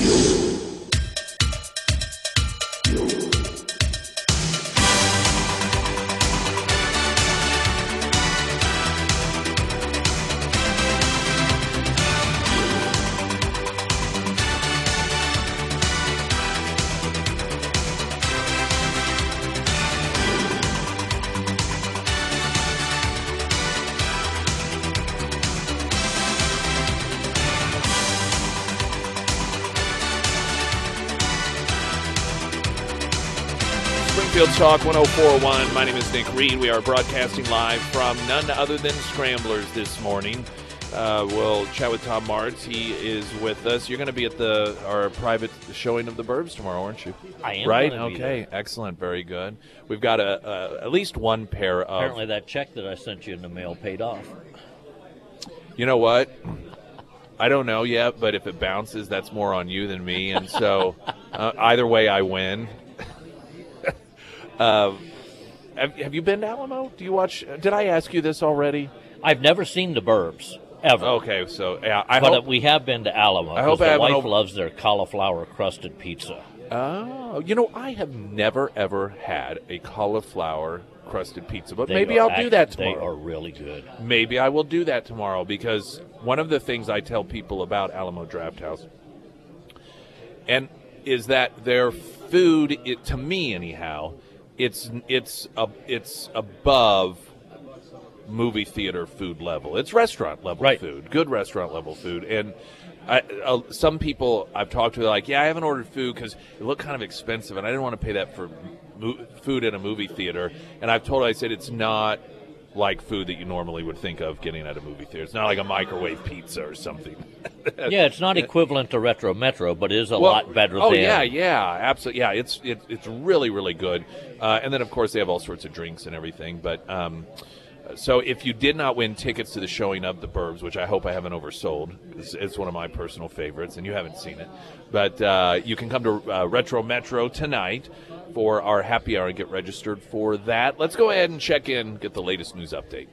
Springfield Talk 1041. My name is Nick Reed. We are broadcasting live from none other than Scramblers this morning. Uh, we'll chat with Tom Martz. He is with us. You're going to be at the our private showing of the Burbs tomorrow, aren't you? I am Right? Okay. Excellent. Very good. We've got a, a at least one pair of. Apparently, that check that I sent you in the mail paid off. You know what? I don't know yet, but if it bounces, that's more on you than me. And so, uh, either way, I win. Uh, have, have you been to Alamo? Do you watch? Did I ask you this already? I've never seen the Burbs ever. Okay, so yeah, I but hope. uh, we have been to Alamo. I hope 'cause I the haven't wife over- loves their cauliflower crusted pizza. oh, you know, I have never ever had a cauliflower crusted pizza, but They maybe I'll do that They tomorrow. are really good. Maybe I will do that tomorrow because one of the things I tell people about Alamo Drafthouse and is that their food it, to me anyhow it's it's a, it's above movie theater food level it's restaurant level Right. food good restaurant level food and I, uh, some people I've talked to, they're like, "Yeah, I haven't ordered food because it looked kind of expensive, and I didn't want to pay that for mo- food in a movie theater." And I've told, her, I said, it's not like food that you normally would think of getting at a movie theater. It's not like a microwave pizza or something. yeah, it's not equivalent to Retro Metro, but it is a Well, lot better Oh than. yeah, yeah, absolutely. Yeah, it's it, it's really really good. Uh, and then of course they have all sorts of drinks and everything. But um, so if you did not win tickets to the showing of the Burbs, which I hope I haven't oversold, it's, it's one of my personal favorites, and you haven't seen it, but uh, you can come to uh, Retro Metro tonight for our happy hour and get registered for that. Let's go ahead and check in, get the latest news update.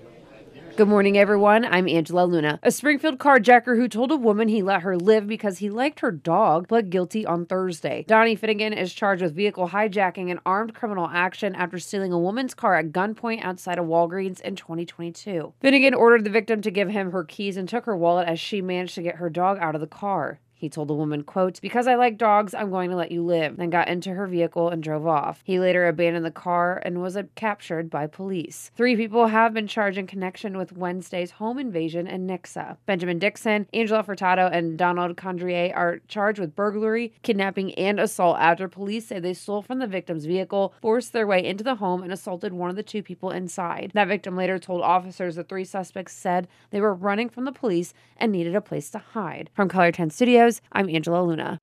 Good morning, everyone. I'm Angela Luna. A Springfield carjacker who told a woman he let her live because he liked her dog pled guilty on Thursday. Donnie Finnegan is charged with vehicle hijacking and armed criminal action after stealing a woman's car at gunpoint outside of Walgreens in 2022. Finnegan ordered the victim to give him her keys and took her wallet as she managed to get her dog out of the car. He told the woman, quote, Because I like dogs, I'm going to let you live, then got into her vehicle and drove off. He later abandoned the car and was uh, captured by police. Three people have been charged in connection with Wednesday's home invasion in Nixa. Benjamin Dixon, Angela Furtado, and Donald Condrier are charged with burglary, kidnapping, and assault after police say they stole from the victim's vehicle, forced their way into the home, and assaulted one of the two people inside. That victim later told officers the three suspects said they were running from the police and needed a place to hide. From KOLR 10 Studios, I'm Angela Luna.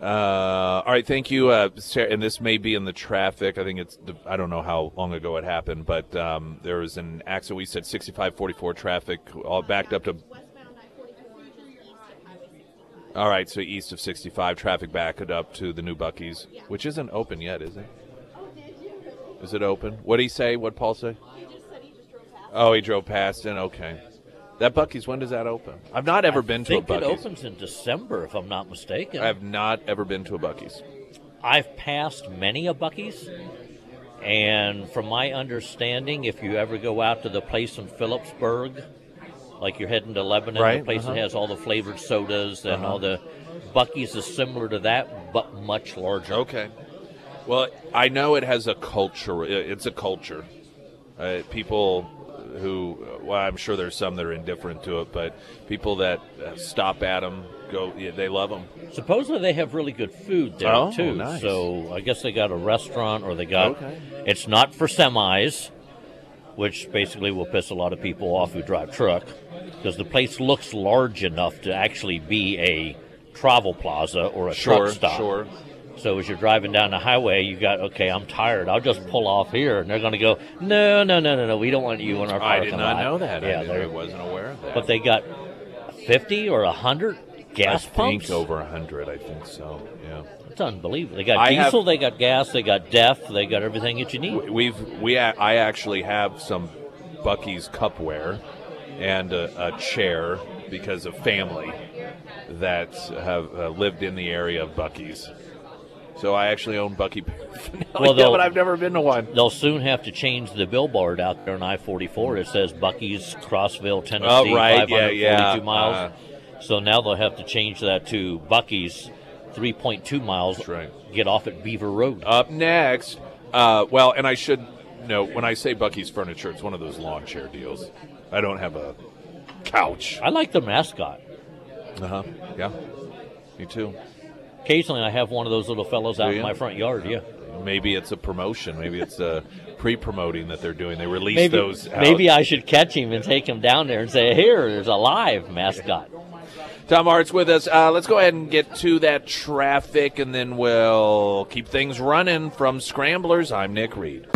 Uh, all right, thank you. Uh, Sarah, and this may be in the traffic. I think it's. I don't know how long ago it happened, but um, there was an accident. We said 6544 traffic, all backed up to. All right, so east of 65, traffic backed up to the new Buc-ee's, which isn't open yet, is it? Is it open? What did he say? What Paul say? Oh, he drove past and okay. That Buc-ee's. When does that open? I've not ever been to a think it opens in December, if I'm not mistaken. I have not ever been to a Buc-ee's. I've passed many a Buc-ee's, and from my understanding, if you ever go out to the place in Phillipsburg, like you're heading to Lebanon, Right, the place uh-huh. that has all the flavored sodas and all the Buc-ee's is similar to that, but much larger. Okay. Well, I know it has a culture. It's a culture. Uh, people who, well, I'm sure there's some that are indifferent to it, but people that uh, stop at them go, yeah, they love them. Supposedly they have really good food there Oh, too. nice. So I guess they got a restaurant or they got. Okay. It's not for semis, which basically will piss a lot of people off who drive truck, because the place looks large enough to actually be a travel plaza or a Sure, truck stop. sure. So as you're driving down the highway, you got okay. I'm tired. I'll just pull off here, and they're going to go, no, no, no, no, no. We don't want you in our property." I did not lot." know that. Yeah, I, I wasn't aware of that. but they got fifty or hundred gas I pumps. think over a hundred. I think so. Yeah. It's unbelievable. They got I have- diesel, they got gas, they got DEF, they got everything that you need. We've we I actually have some Buc-ee's cupware and a, a chair because of family. that have uh, lived in the area of Buc-ee's. So I actually own Buc-ee paraphernalia, Well, but I've never been to one. They'll soon have to change the billboard out there on I 44. It says Buc-ee's, Crossville, Tennessee, Oh, right. Yeah, 542 yeah. miles. Uh, so now they'll have to change that to Buc-ee's, 3.2 miles. That's right. Get off at Beaver Road. Up next, uh, well, and I should note when I say Buc-ee's Furniture, it's one of those lawn chair deals. I don't have a couch. I like the mascot. Uh huh. Yeah. Me too. Occasionally, I have one of those little fellows out in my front yard. Yeah, Maybe it's a promotion. Maybe it's a pre-promoting that they're doing. They release maybe those. Out. maybe I should catch him and take him down there and say, "Here, there's a live mascot." Tom Martz with us. Uh, let's go ahead and get to that traffic, and then we'll keep things running from Scramblers. I'm Nick Reed.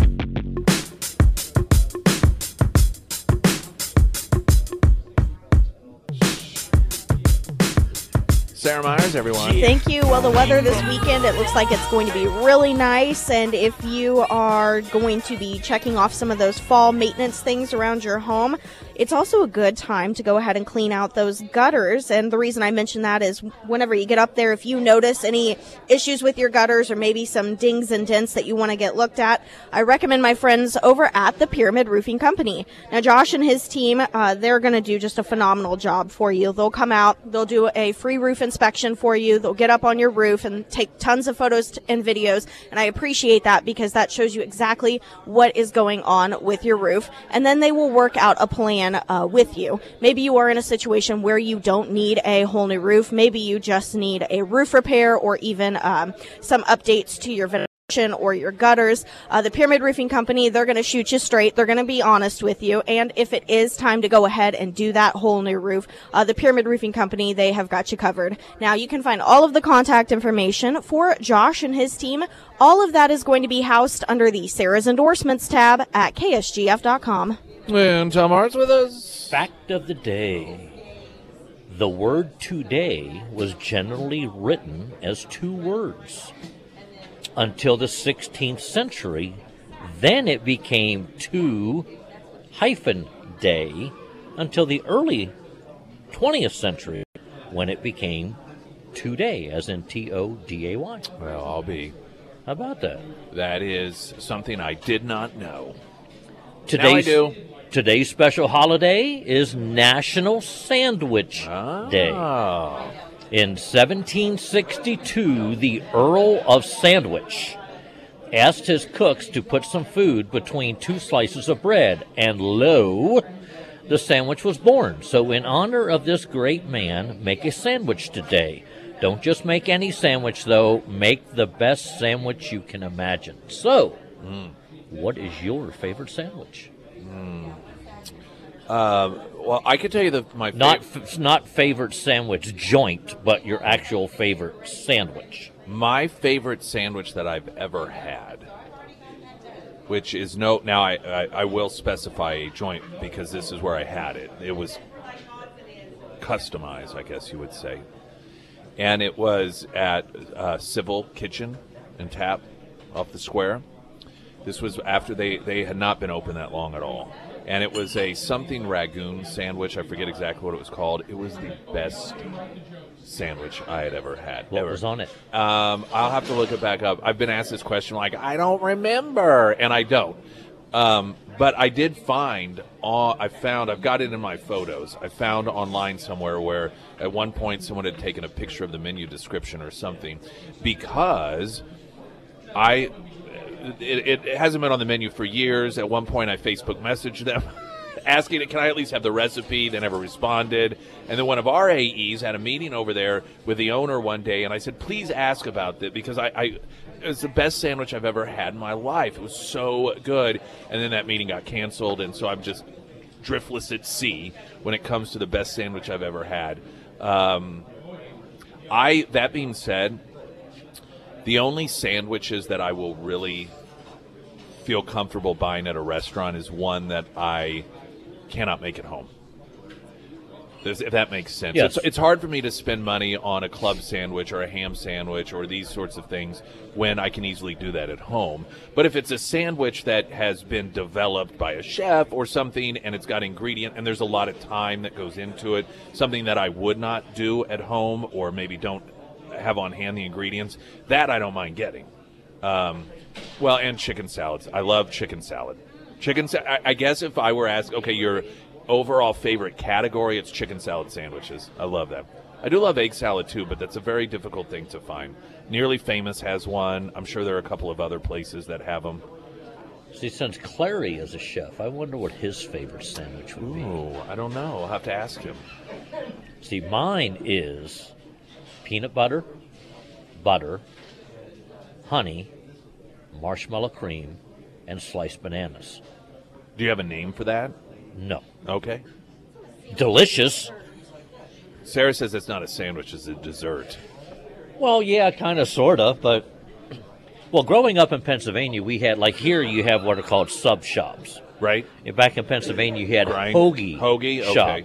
Sarah Myers, everyone. Thank you. Well, the weather this weekend, it looks like it's going to be really nice. And if you are going to be checking off some of those fall maintenance things around your home, it's also a good time to go ahead and clean out those gutters. And the reason I mention that is whenever you get up there, if you notice any issues with your gutters or maybe some dings and dents that you want to get looked at, I recommend my friends over at the Pyramid Roofing Company. Now, Josh and his team, uh, they're going to do just a phenomenal job for you. They'll come out, they'll do a free roof inspection for you, they'll get up on your roof and take tons of photos and videos. And I appreciate that because that shows you exactly what is going on with your roof. And then they will work out a plan uh, with you. Maybe you are in a situation where you don't need a whole new roof. Maybe you just need a roof repair or even um, some updates to your or your gutters. Uh, the Pyramid Roofing Company, they're going to shoot you straight. They're going to be honest with you. And if it is time to go ahead and do that whole new roof, uh, the Pyramid Roofing Company, they have got you covered. Now you can find all of the contact information for Josh and his team. All of that is going to be housed under the Sarah's Endorsements tab at ksgf.com. And Tom Martz with us. Fact of the day. The word today was generally written as two words until the 16th century. Then it became two hyphen day until the early 20th century when it became today, as in T O D A Y. Well, I'll be. How about that? That is something I did not know. Today's, do. Today's special holiday is National Sandwich ah. Day. In 1762, the Earl of Sandwich asked his cooks to put some food between two slices of bread, and lo, the sandwich was born. So, in honor of this great man, make a sandwich today. Don't just make any sandwich, though, make the best sandwich you can imagine. So, hmm, what is your favorite sandwich? Hmm. Um, well, I can tell you that my Not fav- f- not favorite sandwich joint, but your actual favorite sandwich. my favorite sandwich that I've ever had, which is no. Now I, I I will specify a joint because this is where I had it. It was customized, I guess you would say, and it was at uh, Civil Kitchen and Tap off the square. This was after they, they had not been open that long at all. And it was a something rangoon sandwich. I forget exactly what it was called. It was the best sandwich I had ever had. What ever. was on it? Um, I'll have to look it back up. I've been asked this question like I don't remember, and I don't. Um, but I did find. Uh, I found. I've got it in my photos. I found online somewhere where at one point someone had taken a picture of the menu description or something, because I. It, it hasn't been on the menu for years. At one point, I Facebook messaged them. asking, can I at least have the recipe? They never responded. And then one of our AEs had a meeting over there with the owner one day, and I said, please ask about that because I, I it was the best sandwich I've ever had in my life. It was so good. And then that meeting got canceled, and so I'm just driftless at sea when it comes to the best sandwich I've ever had. Um, I that being said, the only sandwiches that I will really feel comfortable buying at a restaurant is one that I cannot make at home. If that makes sense. Yes. It's, it's hard for me to spend money on a club sandwich or a ham sandwich or these sorts of things when I can easily do that at home. But if it's a sandwich that has been developed by a chef or something and it's got ingredient and there's a lot of time that goes into it, something that I would not do at home or maybe don't have on hand the ingredients, that I don't mind getting. Um, well, and chicken salads. I love chicken salad. Chicken. Sa- I, I guess if I were asked, okay, your overall favorite category, it's chicken salad sandwiches. I love that. I do love egg salad too, but that's a very difficult thing to find. Nearly Famous has one. I'm sure there are a couple of other places that have them. See, since Clary is a chef, I wonder what his favorite sandwich would be. Ooh, I don't know. I'll have to ask him. See, mine is peanut butter, butter, honey, marshmallow cream, and sliced bananas. Do you have a name for that? No. Okay. Delicious. Sarah says it's not a sandwich; it's a dessert. Well, yeah, kind of, sort of, but. Well, growing up in Pennsylvania, we had, like here, you have what are called sub shops. Right? Back in Pennsylvania, you had Grind- hoagie, hoagie, okay.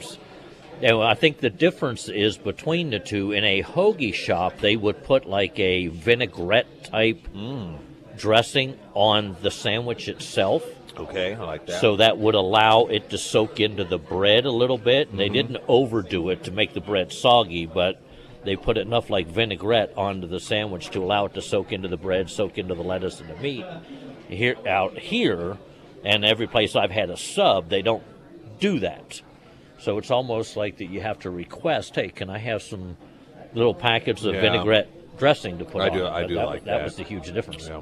And I think the difference is between the two. In a hoagie shop, they would put like a vinaigrette type Mm. dressing on the sandwich itself. Okay, I like that. So that would allow it to soak into the bread a little bit. And they Mm-hmm. didn't overdo it to make the bread soggy, but they put enough like vinaigrette onto the sandwich to allow it to soak into the bread, soak into the lettuce and the meat. Here out here, and every place I've had a sub, they don't do that. So it's almost like that you have to request, hey, can I have some little packets of Yeah. vinaigrette dressing to put I on? do-? I do that, like that. that. was the huge difference. Yeah.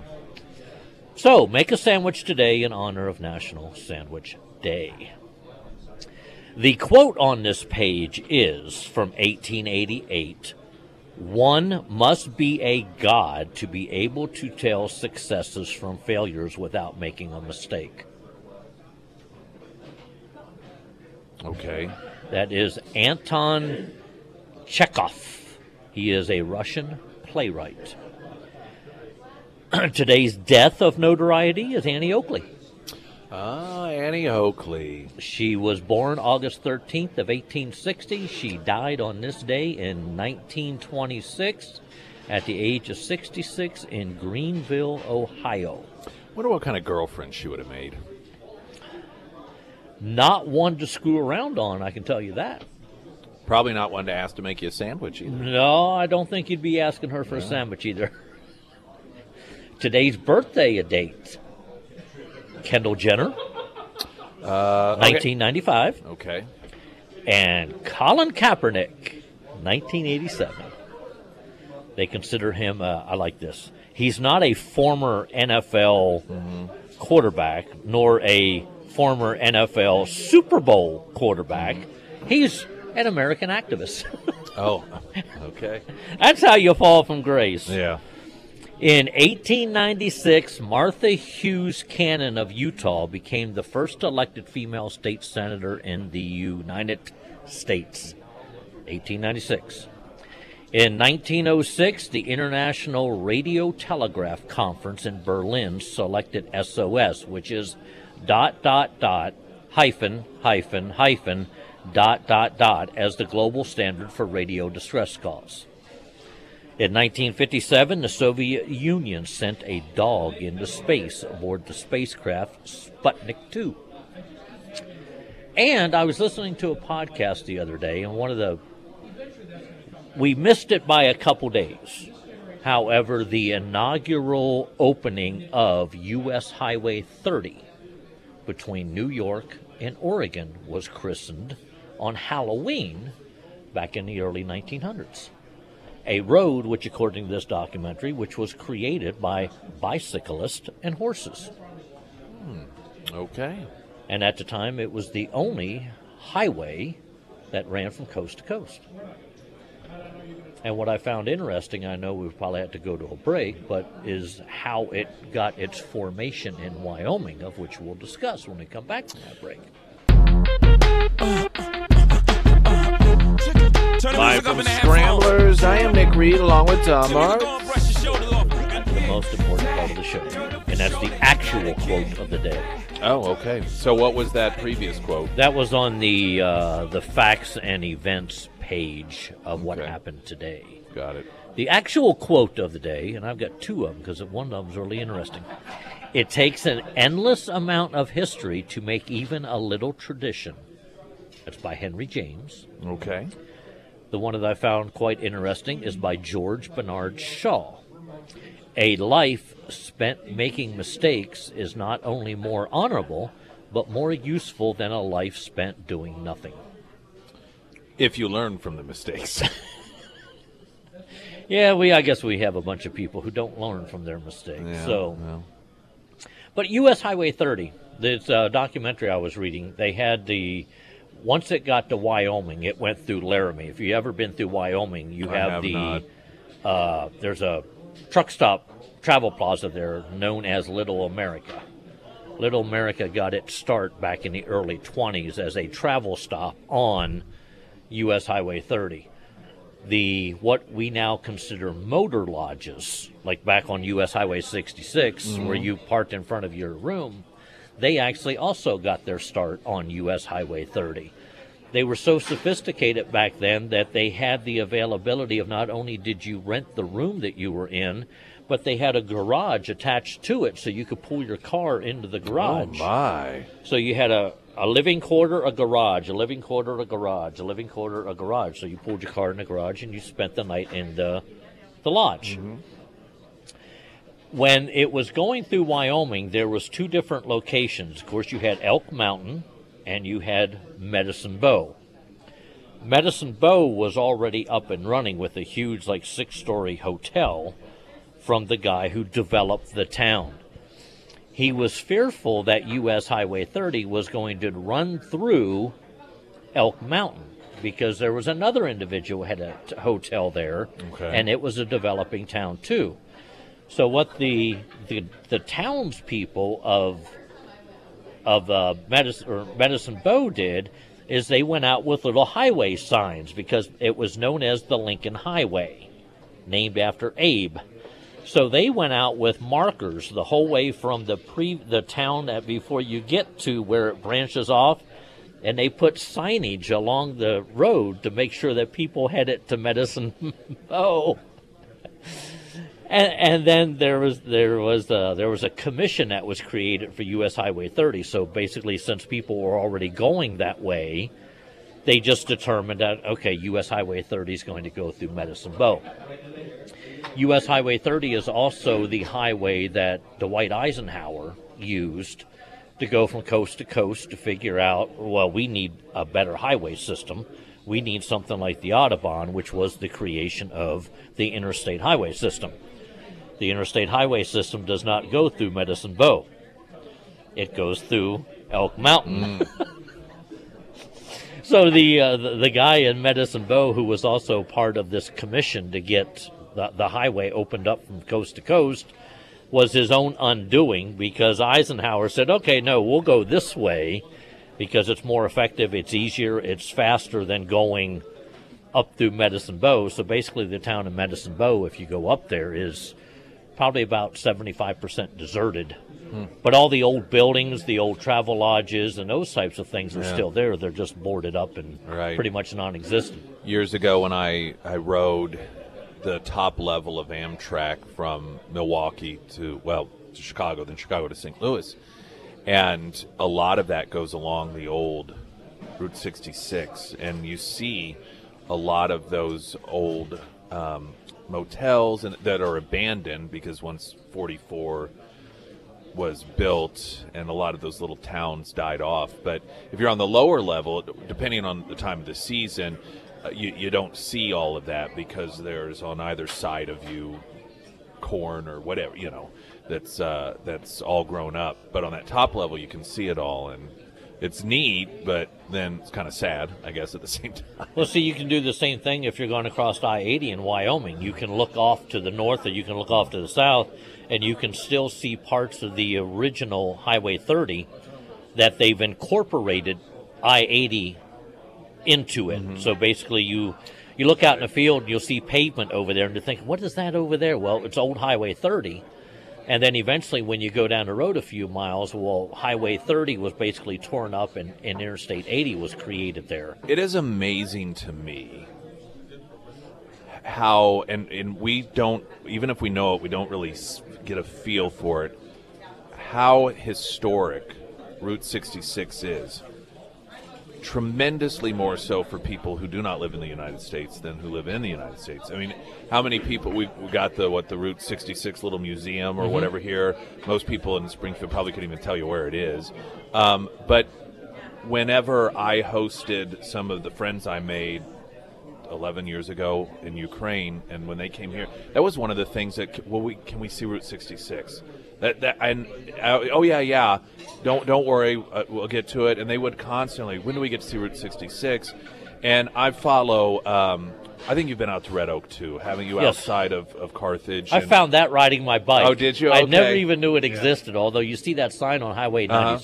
So, make a sandwich today in honor of National Sandwich Day. The quote on this page is from 1888 One must be a god to be able to tell successes from failures without making a mistake. Okay. That is Anton Chekhov. He is a Russian playwright. Today's death of notoriety is Annie Oakley. Ah, Annie Oakley. She was born August 13th of 1860. She died on this day in 1926 at the age of 66 in Greenville, Ohio. Wonder what kind of girlfriend she would have made. Not one to screw around on, I can tell you that. Probably not one to ask to make you a sandwich either. No, I don't think you'd be asking her for a sandwich either. Today's birthday a date. Kendall Jenner, Uh, 1995, Okay. and Colin Kaepernick, 1987. They consider him, uh, I like this. He's not a former NFL quarterback, nor a former NFL Super Bowl quarterback. He's an American activist. Oh, okay. That's how you fall from grace. Yeah. In 1896, Martha Hughes Cannon of Utah became the first elected female state senator in the United States. 1896. In 1906, the International Radio Telegraph Conference in Berlin selected SOS, which is dot dot dot hyphen hyphen hyphen dot dot dot as the global standard for radio distress calls. In 1957, the Soviet Union sent a dog into space aboard the spacecraft Sputnik 2. And I was listening to a podcast the other day, and one of the. We missed it by a couple days. However, the inaugural opening of U.S. Highway 30 between New York and Oregon was christened on Halloween back in the early 1900s a road which according to this documentary which was created by bicyclists and horses. Hmm, okay. and at the time it was the only highway that ran from coast to coast and what i found interesting i know we've probably had to go to a break but is how it got its formation in wyoming of which we'll discuss when we come back from that break Live from in the headphones. Scramblers, I am Nick Reed along with Tom Here we Martz. go and brush your shoulders off. most important part of the show. And that's the actual quote of the day. Oh, okay. So what was that previous quote? That was on the uh, the facts and events page of what Okay. happened today. Got it. The actual quote of the day, and I've got two of them because one of them's really interesting. It takes an endless amount of history to make even a little tradition. That's by Henry James. Okay. The one that I found quite interesting is by George Bernard Shaw. A life spent making mistakes is not only more honorable, but more useful than a life spent doing nothing. If you learn from the mistakes. Yeah, we I guess we have a bunch of people who don't learn from their mistakes. Yeah, so well. But U.S. Highway 30, this uh, documentary I was reading, they had the. Once it got to Wyoming, it went through Laramie. If you ever been through Wyoming, you have, have the. Uh, there's a truck stop travel plaza there known as Little America. Little America got its start back in the early 20s as a travel stop on U.S. Highway 30 the what we now consider motor lodges, like back on U.S. Highway 66, mm-hmm. where you parked in front of your room, they actually also got their start on U.S. Highway 30. They were so sophisticated back then that they had the availability of not only did you rent the room that you were in, but they had a garage attached to it so you could pull your car into the garage. Oh garage. my. So you had a, a living quarter, a garage, a living quarter, a garage, a living quarter, a garage. So you pulled your car in the garage and you spent the night in the, the lodge. Mm-hmm. When it was going through Wyoming, there was two different locations. Of course, you had Elk Mountain and you had Medicine Bow. Medicine Bow was already up and running with a huge, like six story hotel from the guy who developed the town he was fearful that U.S. Highway 30 was going to run through Elk Mountain because there was another individual had a t- hotel there, Okay. and it was a developing town too. So what the the, the townspeople of of uh, Medicine or Medicine Bow did is they went out with little highway signs because it was known as the Lincoln Highway, named after Abe. So they went out with markers the whole way from the pre the town that before you get to where it branches off, and they put signage along the road to make sure that people headed to Medicine Bow. And, and then there was there was uh, there was a commission that was created for U.S. Highway 30. So basically, since people were already going that way, they just determined that okay, U.S. Highway 30 is going to go through Medicine Bow. U.S. Highway 30 is also the highway that Dwight Eisenhower used to go from coast to coast to figure out, well, we need a better highway system. We need something like the Autobahn, which was the creation of the interstate highway system. The interstate highway system does not go through Medicine Bow. It goes through Elk Mountain. so the, uh, the the guy in Medicine Bow, who was also part of this commission to get the, the highway opened up from coast to coast, was his own undoing because Eisenhower said, "Okay, no, we'll go this way because it's more effective, it's easier, it's faster than going up through Medicine Bow." So basically, the town of Medicine Bow, if you go up there, is probably about seventy-five percent deserted. Hmm. But all the old buildings, the old travel lodges, and those types of things are Yeah. still there. They're just boarded up and Right. pretty much non-existent. Years ago, when I, I rode the top level of Amtrak from Milwaukee to, well, to Chicago, then Chicago to St. Louis. And a lot of that goes along the old Route 66. And you see a lot of those old um, motels and, that are abandoned because once 44 was built and a lot of those little towns died off. But if you're on the lower level, depending on the time of the season, you, you don't see all of that because there's on either side of you corn or whatever, you know, that's uh, that's all grown up. But on that top level, you can see it all, and it's neat, but then it's kind of sad, I guess, at the same time. Well, see, you can do the same thing if you're going across I 80 in Wyoming. You can look off to the north or you can look off to the south, and you can still see parts of the original Highway 30 that they've incorporated I 80 into it. Mm-hmm. So basically, you. you look out in the field and you'll see pavement over there, and you think, what is that over there? Well, it's old Highway 30. And then eventually, when you go down the road a few miles, well, Highway 30 was basically torn up, and, and Interstate 80 was created there. It is amazing to me how, and, and we don't, even if we know it, we don't really get a feel for it, how historic Route 66 is. Tremendously more so for people who do not live in the United States than who live in the United States. I mean, how many people we, we got the what the Route 66 little museum or whatever here? Most people in Springfield probably couldn't even tell you where it is. Um, but whenever I hosted some of the friends I made 11 years ago in Ukraine, and when they came here, that was one of the things that well, we can we see Route 66. That that and uh, oh yeah yeah, don't don't worry, uh, we'll get to it. And they would constantly, when do we get to see Route 66? And I follow. Um, I think you've been out to Red Oak too, haven't you? Yes. Outside of, of Carthage. I found that riding my bike. Oh, did you? I never even knew it existed, although you see that sign on Highway Uh-huh.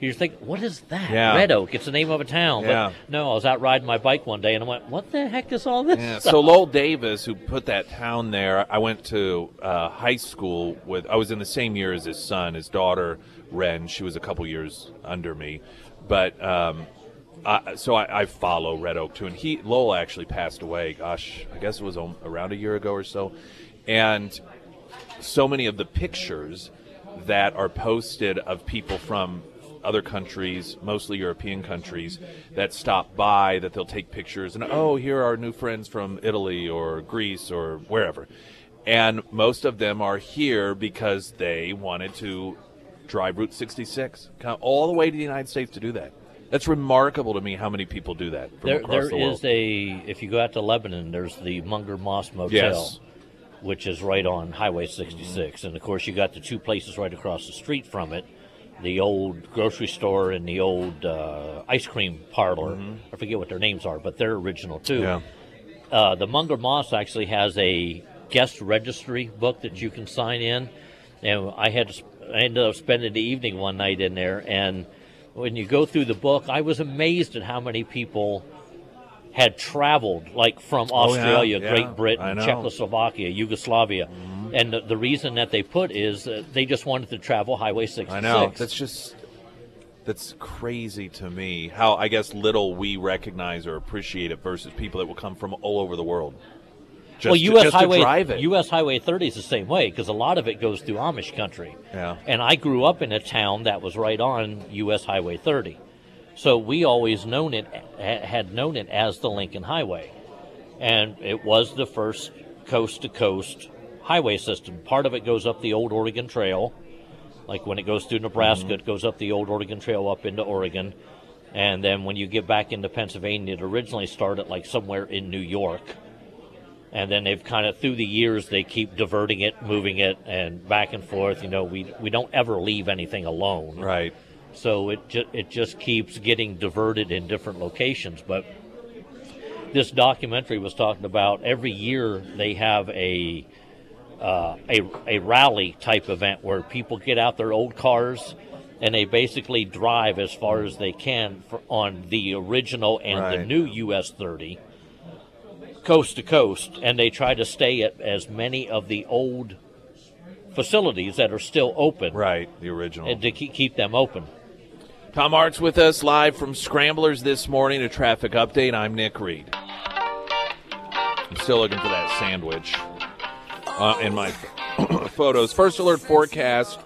96. You think, what is that? Yeah. Red Oak. It's the name of a town. Yeah. But no, I was out riding my bike one day and I went, what the heck is all this? Yeah. So Lowell Davis, who put that town there, I went to uh, high school with. I was in the same year as his son. His daughter Ren, she was a couple years under me, but um, I, so I, I follow Red Oak too. And he Lowell actually passed away. Gosh, I guess it was around a year ago or so, and so many of the pictures that are posted of people from other countries, mostly European countries, that stop by, that they'll take pictures and, oh, here are new friends from Italy or Greece or wherever. And most of them are here because they wanted to drive Route 66, come all the way to the United States to do that. That's remarkable to me how many people do that There, there the is a, if you go out to Lebanon, there's the Munger Moss Motel, Yes. which is right on Highway mm-hmm. 66. And of course, you got the two places right across the street from it the old grocery store and the old uh, ice cream parlor. I forget what their names are, but they're original too. yeah. uh, the Munger Moss actually has a guest registry book that you can sign in, and I had to, I ended up spending the evening one night in there, and when you go through the book, I was amazed at how many people had traveled, like from Oh, yeah, Australia, yeah, Great Britain. Mm-hmm. Czechoslovakia, Yugoslavia, and the, the reason that they put is uh, they just wanted to travel Highway 66. I know. That's just that's crazy to me. How I guess little we recognize or appreciate it versus people that will come from all over the world. Just well, to, U.S. to Highway. U.S. Highway 30 is the same way because a lot of it goes through Amish country. Yeah. And I grew up in a town that was right on U.S. Highway 30, so we always known it had known it as the Lincoln Highway, and it was the first coast to coast highway system. Part of it goes up the old Oregon Trail, like when it goes through Nebraska, mm-hmm. it goes up the old Oregon Trail up into Oregon. And then when you get back into Pennsylvania, it originally started like somewhere in New York and then they've kind of through the years they keep diverting it, moving it, and back and forth. You know, we we don't ever leave anything alone, right. so it ju- it just keeps getting diverted in different locations. But this documentary was talking about every year they have a uh, a a rally type event where people get out their old cars. And they basically drive as far as they can for, on the original and the new US 30 coast to coast, and they try to stay at as many of the old facilities that are still open, Right. The original. and to keep, keep them open. Tom Martz with us live from Scramblers this morning. A traffic update. I'm Nick Reed. I'm still looking for that sandwich uh, in my photos. First alert forecast.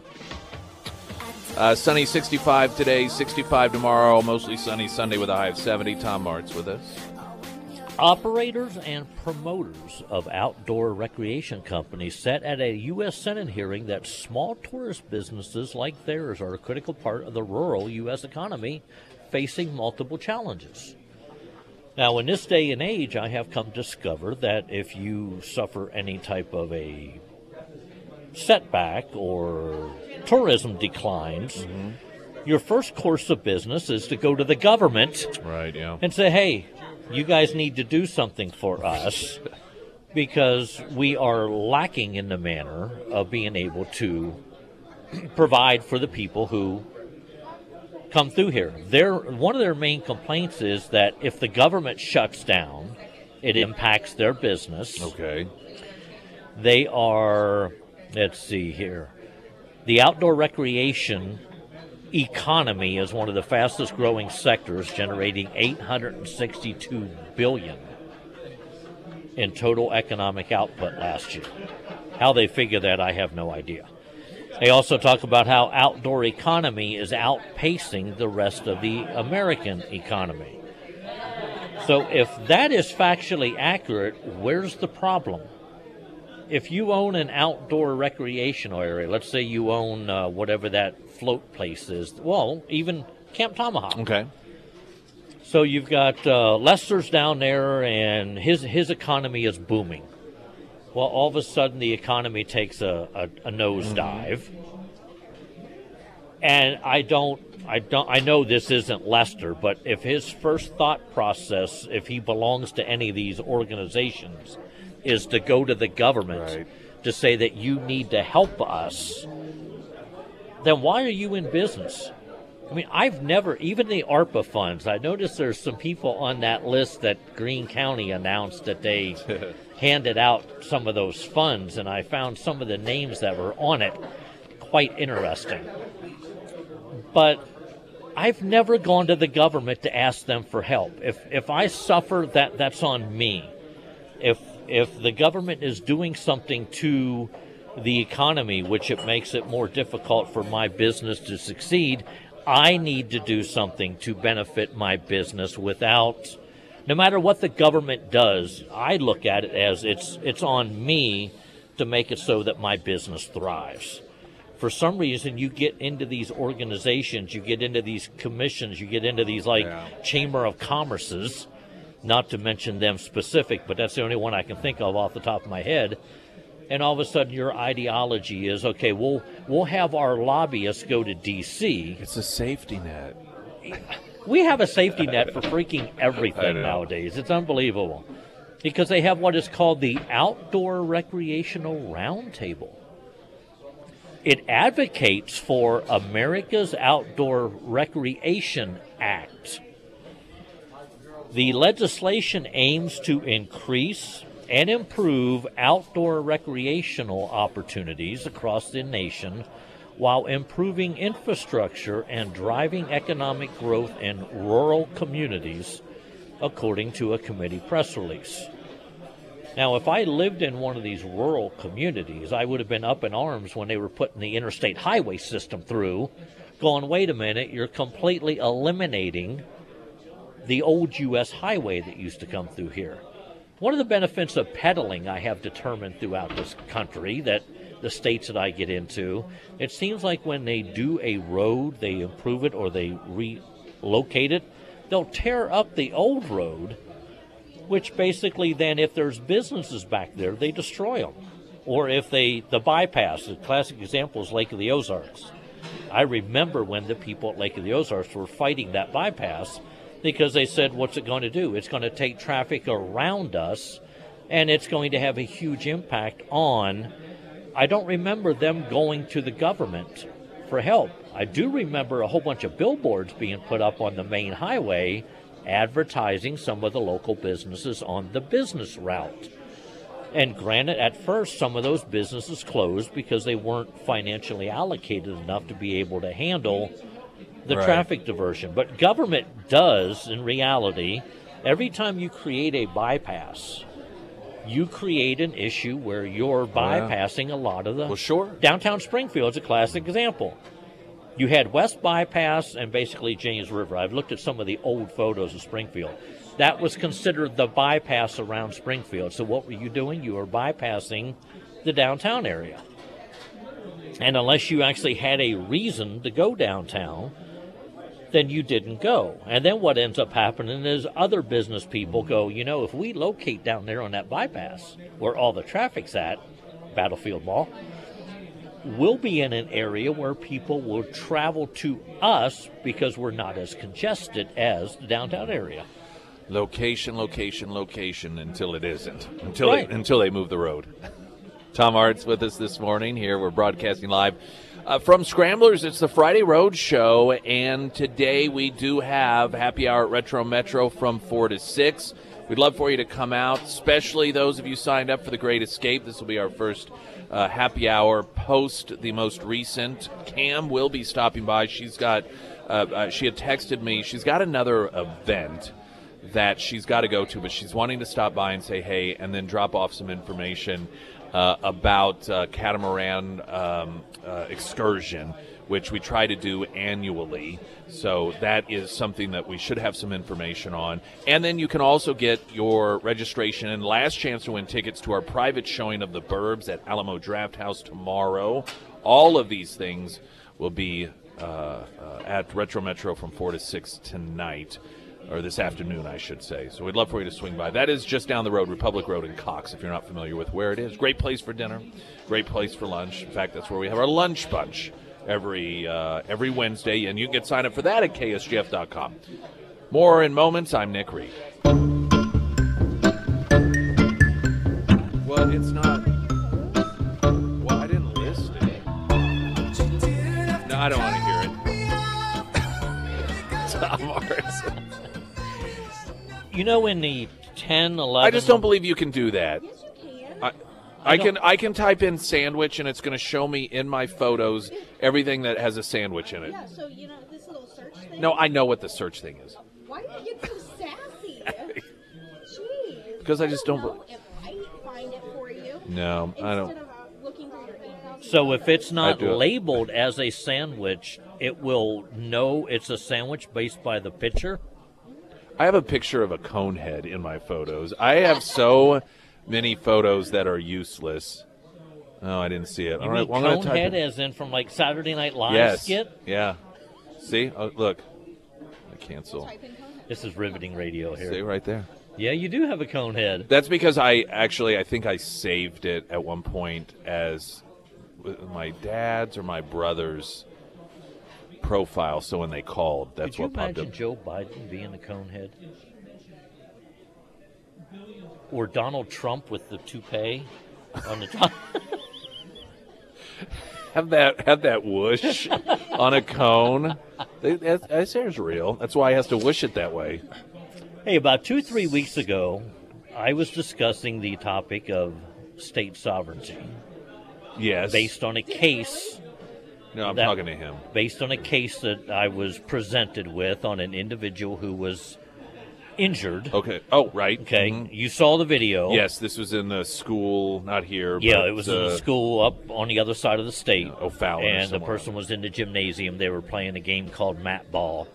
Uh, sunny 65 today, 65 tomorrow, mostly sunny Sunday with a high of 70. Tom Martz with us. Operators and promoters of outdoor recreation companies said at a U.S. Senate hearing that small tourist businesses like theirs are a critical part of the rural U.S. economy facing multiple challenges. Now, in this day and age, I have come to discover that if you suffer any type of a setback or tourism declines, mm-hmm. your first course of business is to go to the government Right, yeah. and say, hey, you guys need to do something for us because we are lacking in the manner of being able to provide for the people who come through here. Their one of their main complaints is that if the government shuts down, It impacts their business. Okay. They are, let's see here, the outdoor recreation economy is one of the fastest growing sectors, generating 862 billion in total economic output last year. How they figure that, I have no idea. They also talk about how outdoor economy is outpacing the rest of the American economy. So, if that is factually accurate, where's the problem? If you own an outdoor recreational area, let's say you own uh, whatever that float place is, well, even Camp Tomahawk. Okay. So you've got uh, Lester's down there, and his his economy is booming. Well, all of a sudden, the economy takes a, a, a nosedive, and I don't, I don't, I know this isn't Lester, but if his first thought process, if he belongs to any of these organizations, is to go to the government Right. to say that you need to help us, then why are you in business? I mean, I've never, even the ARPA funds, I noticed there's some people on that list that Greene County announced that they handed out some of those funds, and I found some of the names that were on it quite interesting. But I've never gone to the government to ask them for help. If if I suffer, that that's on me. If if the government is doing something to the economy, which it makes it more difficult for my business to succeed, I need to do something to benefit my business without no matter what the government does, I look at it as it's it's on me to make it so that my business thrives. For some reason you get into these organizations, you get into these commissions, you get into these like Yeah. chamber of commerces, not to mention them specific, but that's the only one I can think of off the top of my head. And all of a sudden your ideology is okay, we'll we'll have our lobbyists go to DC It's a safety net. we have a safety net for freaking everything nowadays. It's unbelievable. Because they have what is called the Outdoor Recreational Roundtable. It advocates for America's Outdoor Recreation Act. The legislation aims to increase and improve outdoor recreational opportunities across the nation while improving infrastructure and driving economic growth in rural communities, according to a committee press release. Now, if I lived in one of these rural communities, I would have been up in arms when they were putting the interstate highway system through, going, wait a minute, you're completely eliminating the old U.S. highway that used to come through here. One of the benefits of pedaling, I have determined throughout this country, that the states that I get into, it seems like when they do a road, they improve it or they relocate it, they'll tear up the old road, which basically then, if there's businesses back there, they destroy them. Or if they, the bypass, the classic example is Lake of the Ozarks. I remember when the people at Lake of the Ozarks were fighting that bypass because they said, What's it going to do? It's going to take traffic around us and it's going to have a huge impact on. I don't remember them going to the government for help. I do remember a whole bunch of billboards being put up on the main highway advertising some of the local businesses on the business route. And granted, at first, some of those businesses closed because they weren't financially allocated enough to be able to handle the Right. traffic diversion. But government does, in reality, every time you create a bypass, you create an issue where you're yeah. bypassing a lot of the. Well, sure. Downtown Springfield is a classic example. You had West Bypass and basically James River. I've looked at some of the old photos of Springfield. That was considered the bypass around Springfield. So what were you doing? You were bypassing the downtown area. And unless you actually had a reason to go downtown, then you didn't go. And then what ends up happening is other business people go, you know, if we locate down there on that bypass where all the traffic's at, Battlefield Mall, we'll be in an area where people will travel to us because we're not as congested as the downtown area. Location, location, location until it isn't. Until Right. they, until they move the road. Tom Martz with us this morning. Here we're broadcasting live uh, from Scramblers. It's the Friday Road Show, and today we do have happy hour at Retro Metro from four to six. We'd love for you to come out, especially those of you signed up for the Great Escape. This will be our first uh, happy hour post the most recent. Cam will be stopping by. She's got, uh, uh, she had texted me. She's got another event that she's got to go to, but she's wanting to stop by and say hey, and then drop off some information uh, about uh, catamaran um, uh, excursion, which we try to do annually. So that is something that we should have some information on. And then you can also get your registration and last chance to win tickets to our private showing of the Burbs at Alamo Drafthouse tomorrow. All of these things will be uh, uh, at Retro Metro from 4 to 6 tonight or this afternoon, I should say. So we'd love for you to swing by. That is just down the road, Republic Road in Cox, if you're not familiar with where it is. Great place for dinner, great place for lunch. In fact, that's where we have our lunch bunch every uh, every Wednesday, and you can get signed up for that at ksgf.com. More in moments. I'm Nick Reed. You know, in the 10, 11. I just don't believe you can do that. Yes, you can. I, I can I can type in sandwich and it's going to show me in my photos everything that has a sandwich in it. Yeah, so you know this little search thing. No, I know what the search thing is. Why do you get so sassy? Jeez. Because I just don't know if I find it for you. No, I don't. Instead of uh, looking through your emails. So if it's not labeled as a sandwich, it will know it's a sandwich based by the picture. I have a picture of a cone head in my photos. I have so many photos that are useless. Oh, I didn't see it. You All right, well, I'm going to type Conehead, it. as in from like Saturday Night Live Yes. skit? Yeah. See? Oh, look. I cancel. Type in Conehead. This is riveting radio here. See right there. Yeah, you do have a cone head. That's because I actually I think I saved it at one point as my dad's or my brother's profile. So when they called, that's Could you what popped imagine up. Joe Biden being a cone head? Or Donald Trump with the toupee on the top? Have that have that whoosh on a cone. That, that hair's real. That's why he has to whoosh it that way. hey, about two, three weeks ago, I was discussing the topic of state sovereignty Yes. based on a case no, I'm that- talking to him. based on a case that I was presented with on an individual who was injured. Okay. Oh, right. Okay, Mhm. you saw the video. Yes, this was in the school, not here. Yeah, but, it was uh, in the school up on the other side of the state. O'Fallon or And the person was in the gymnasium. They were playing a game called mat ball.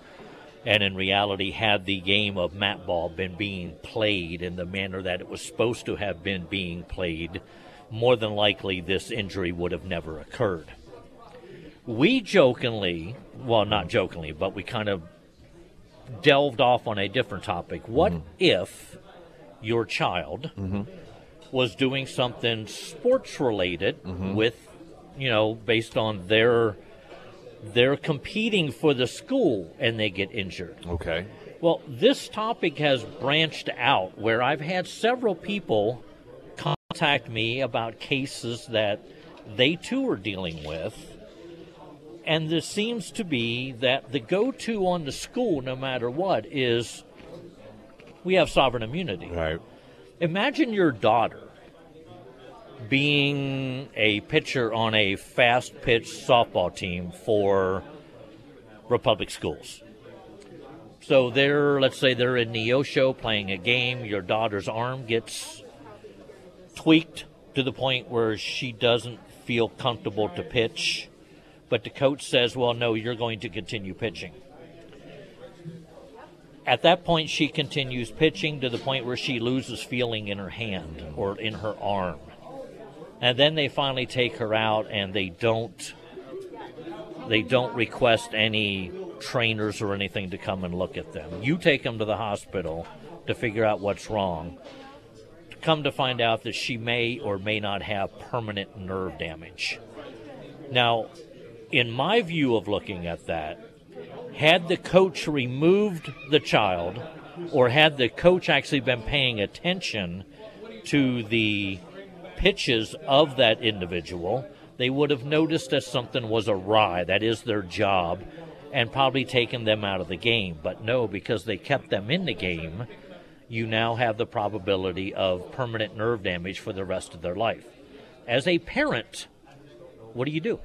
And in reality, had the game of mat ball been being played in the manner that it was supposed to have been being played, more than likely this injury would have never occurred. We jokingly, well, not jokingly, but we kind of delved off on a different topic. What Mm-hmm. if your child was doing something sports related Mm-hmm. with, you know, based on their they're competing for the school and they get injured. Okay. Well, this topic has branched out where I've had several people contact me about cases that they too are dealing with. And there seems to be that the go to on the school, no matter what, is we have sovereign immunity. Right. Imagine your daughter being a pitcher on a fast pitch softball team for Republic schools. So they're, let's say they're in Neosho playing a game, your daughter's arm gets tweaked to the point where she doesn't feel comfortable to pitch, but the coach says, well, no, you're going to continue pitching. At that point, she continues pitching to the point where she loses feeling in her hand or in her arm. And then they finally take her out and they don't they don't request any trainers or anything to come and look at them. You take them to the hospital to figure out what's wrong. Come to find out that she may or may not have permanent nerve damage. Now, in my view of looking at that, had the coach removed the child or had the coach actually been paying attention to the pitches of that individual, they would have noticed that something was awry. That is their job, and probably taken them out of the game. But no, because they kept them in the game, you now have the probability of permanent nerve damage for the rest of their life. As a parent, what do you do?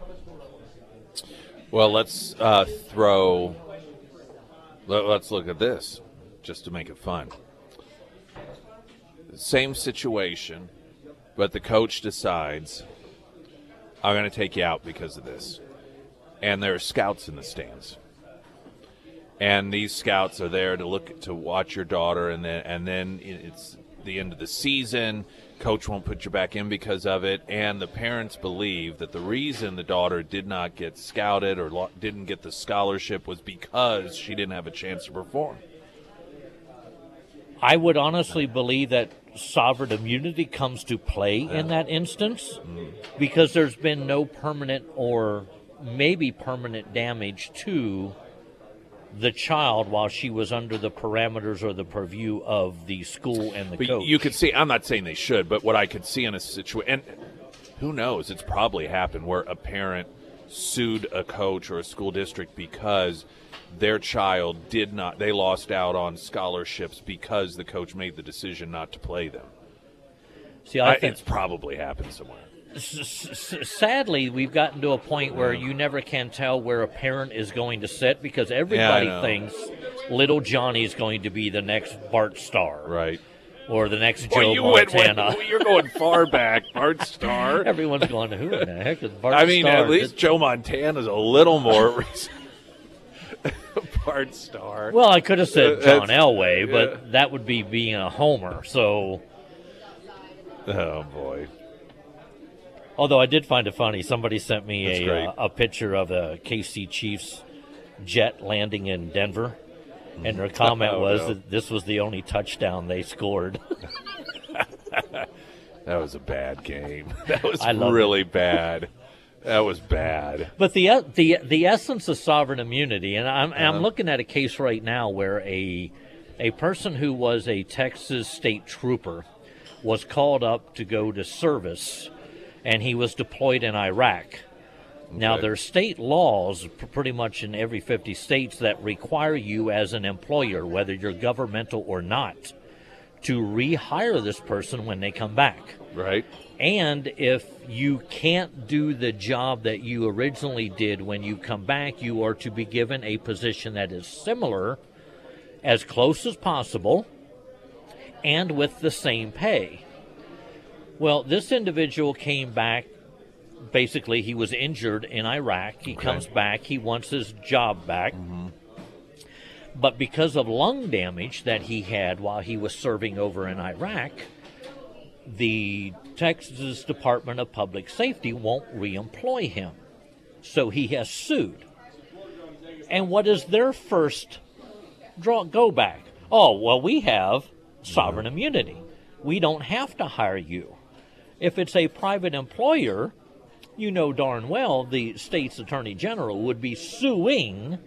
Well, let's uh, throw. Let, us look at this, just to make it fun. Same situation, but the coach decides, "I'm going to take you out because of this," and there are scouts in the stands, and these scouts are there to look to watch your daughter, and then and then it's the end of the season coach won't put you back in because of it and the parents believe that the reason the daughter did not get scouted or lo- didn't get the scholarship was because she didn't have a chance to perform i would honestly believe that sovereign immunity comes to play in that instance mm. because there's been no permanent or maybe permanent damage to the child while she was under the parameters or the purview of the school and the but coach. You could see. I'm not saying they should, but what I could see in a situation, and who knows, it's probably happened where a parent sued a coach or a school district because their child did not. They lost out on scholarships because the coach made the decision not to play them. See, I, I think it's probably happened somewhere sadly, we've gotten to a point where you never can tell where a parent is going to sit because everybody yeah, thinks little Johnny is going to be the next Bart Starr, Right. Or the next Boy, Joe you Montana. Went, you're going far back, Bart Starr. Everyone's going, who in the heck is Bart Starr. I mean, Starr? at least Joe Montana's a little more Bart Starr. Well, I could have said uh, John Elway, yeah. but that would be being a homer, so. Oh, boy. Although I did find it funny, somebody sent me a, uh, a picture of a KC Chiefs jet landing in Denver, and their comment oh, was no. that this was the only touchdown they scored. that was a bad game. That was really it. bad. That was bad. But the the the essence of sovereign immunity, and I'm uh-huh. I'm looking at a case right now where a a person who was a Texas state trooper was called up to go to service and he was deployed in Iraq. Okay. Now, there are state laws pretty much in every 50 states that require you as an employer, whether you're governmental or not, to rehire this person when they come back. Right. And if you can't do the job that you originally did when you come back, you are to be given a position that is similar, as close as possible, and with the same pay. Well, this individual came back. Basically, he was injured in Iraq. He okay. comes back. He wants his job back. Mm-hmm. But because of lung damage that he had while he was serving over in Iraq, the Texas Department of Public Safety won't reemploy him. So he has sued. And what is their first draw go back? Oh, well, we have sovereign immunity. We don't have to hire you. If it's a private employer, you know darn well the state's attorney general would be suing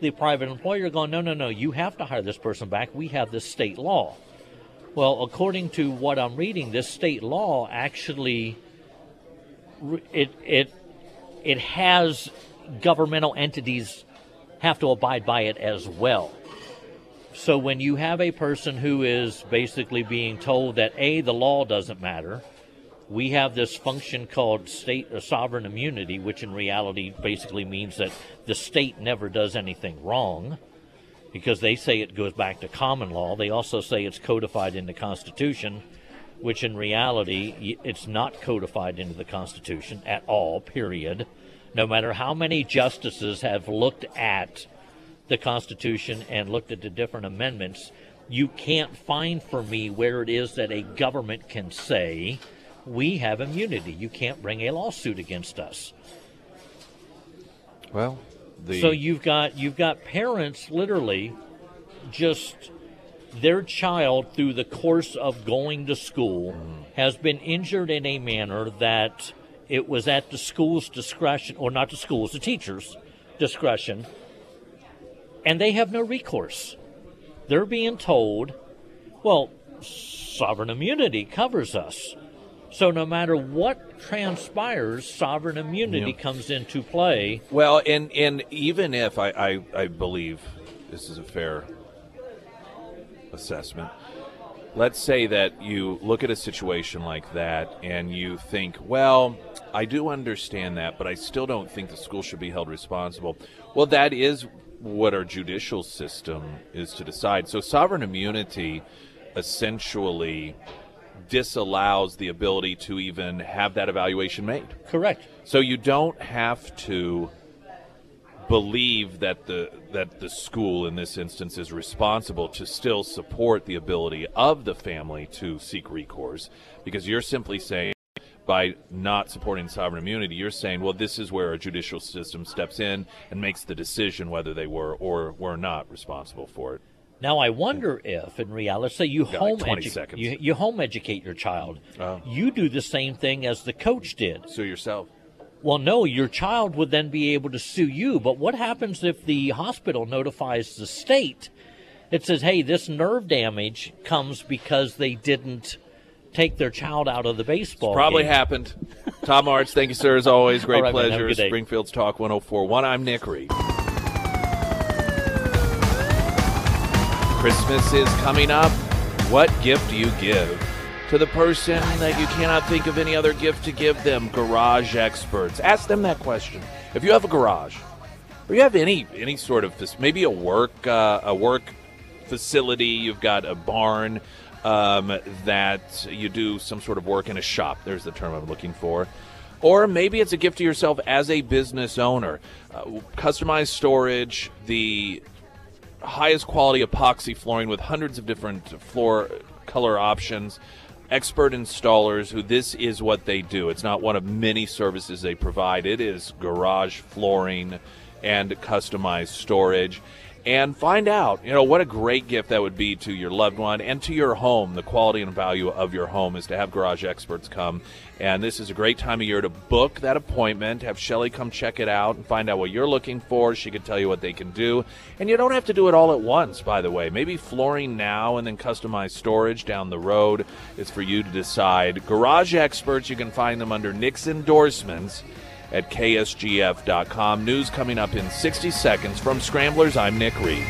the private employer, going, no, no, no, you have to hire this person back. We have this state law. Well, according to what I'm reading, this state law actually it it it has governmental entities have to abide by it as well. So when you have a person who is basically being told that a the law doesn't matter, we have this function called state uh, sovereign immunity, which in reality basically means that the state never does anything wrong because they say it goes back to common law. They also say it's codified in the Constitution, which in reality it's not codified into the Constitution at all, period. No matter how many justices have looked at the Constitution and looked at the different amendments, you can't find for me where it is that a government can say we have immunity. You can't bring a lawsuit against us. Well, the... so you've got you've got parents literally just their child through the course of going to school mm. has been injured in a manner that it was at the school's discretion or not the school's the teacher's discretion and they have no recourse they're being told well sovereign immunity covers us so no matter what transpires, sovereign immunity yeah. comes into play. Well, and and even if I, I, I believe this is a fair assessment, let's say that you look at a situation like that and you think, well, I do understand that, but I still don't think the school should be held responsible. Well, that is what our judicial system is to decide. So, sovereign immunity essentially disallows the ability to even have that evaluation made. Correct. So, you don't have to believe that the that the school in this instance is responsible to still support the ability of the family to seek recourse because you're simply saying by not supporting sovereign immunity you're saying well this is where a judicial system steps in and makes the decision whether they were or were not responsible for it Now I wonder if, in reality, say you Got home 20 edu- seconds. you, you home educate your child, Oh. you do the same thing as the coach did. sue yourself Well, no, your child would then be able to sue you. But what happens if the hospital notifies the state? It says, hey, this nerve damage comes because they didn't take their child out of the baseball. Probably game. happened. Tom Martz, thank you, sir, as always. Great right, man. Pleasure. day. Springfield's Talk 1041. I'm Nick Reed. Christmas is coming up. What gift do you give to the person that you cannot think of any other gift to give them? Garage experts. Ask them that question. If you have a garage, or you have any any sort of maybe a work uh, a work facility, you've got a barn um, that you do some sort of work in a shop. There's the term I'm looking for. Or maybe it's a gift to yourself as a business owner. Uh, customized storage, the highest quality epoxy flooring with hundreds of different floor color options. Expert installers who this is what they do. It's not one of many services they provide. It is garage flooring and customized storage. And find out, you know, what a great gift that would be to your loved one and to your home. The quality and value of your home is to have garage experts come. And this is a great time of year to book that appointment, have Shelly come check it out and find out what you're looking for. She can tell you what they can do. And you don't have to do it all at once, by the way. Maybe flooring now and then customized storage down the road is for you to decide. Garage experts, you can find them under Nick's endorsements at ksgf.com. News coming up in 60 seconds from Scramblers. I'm Nick Reed.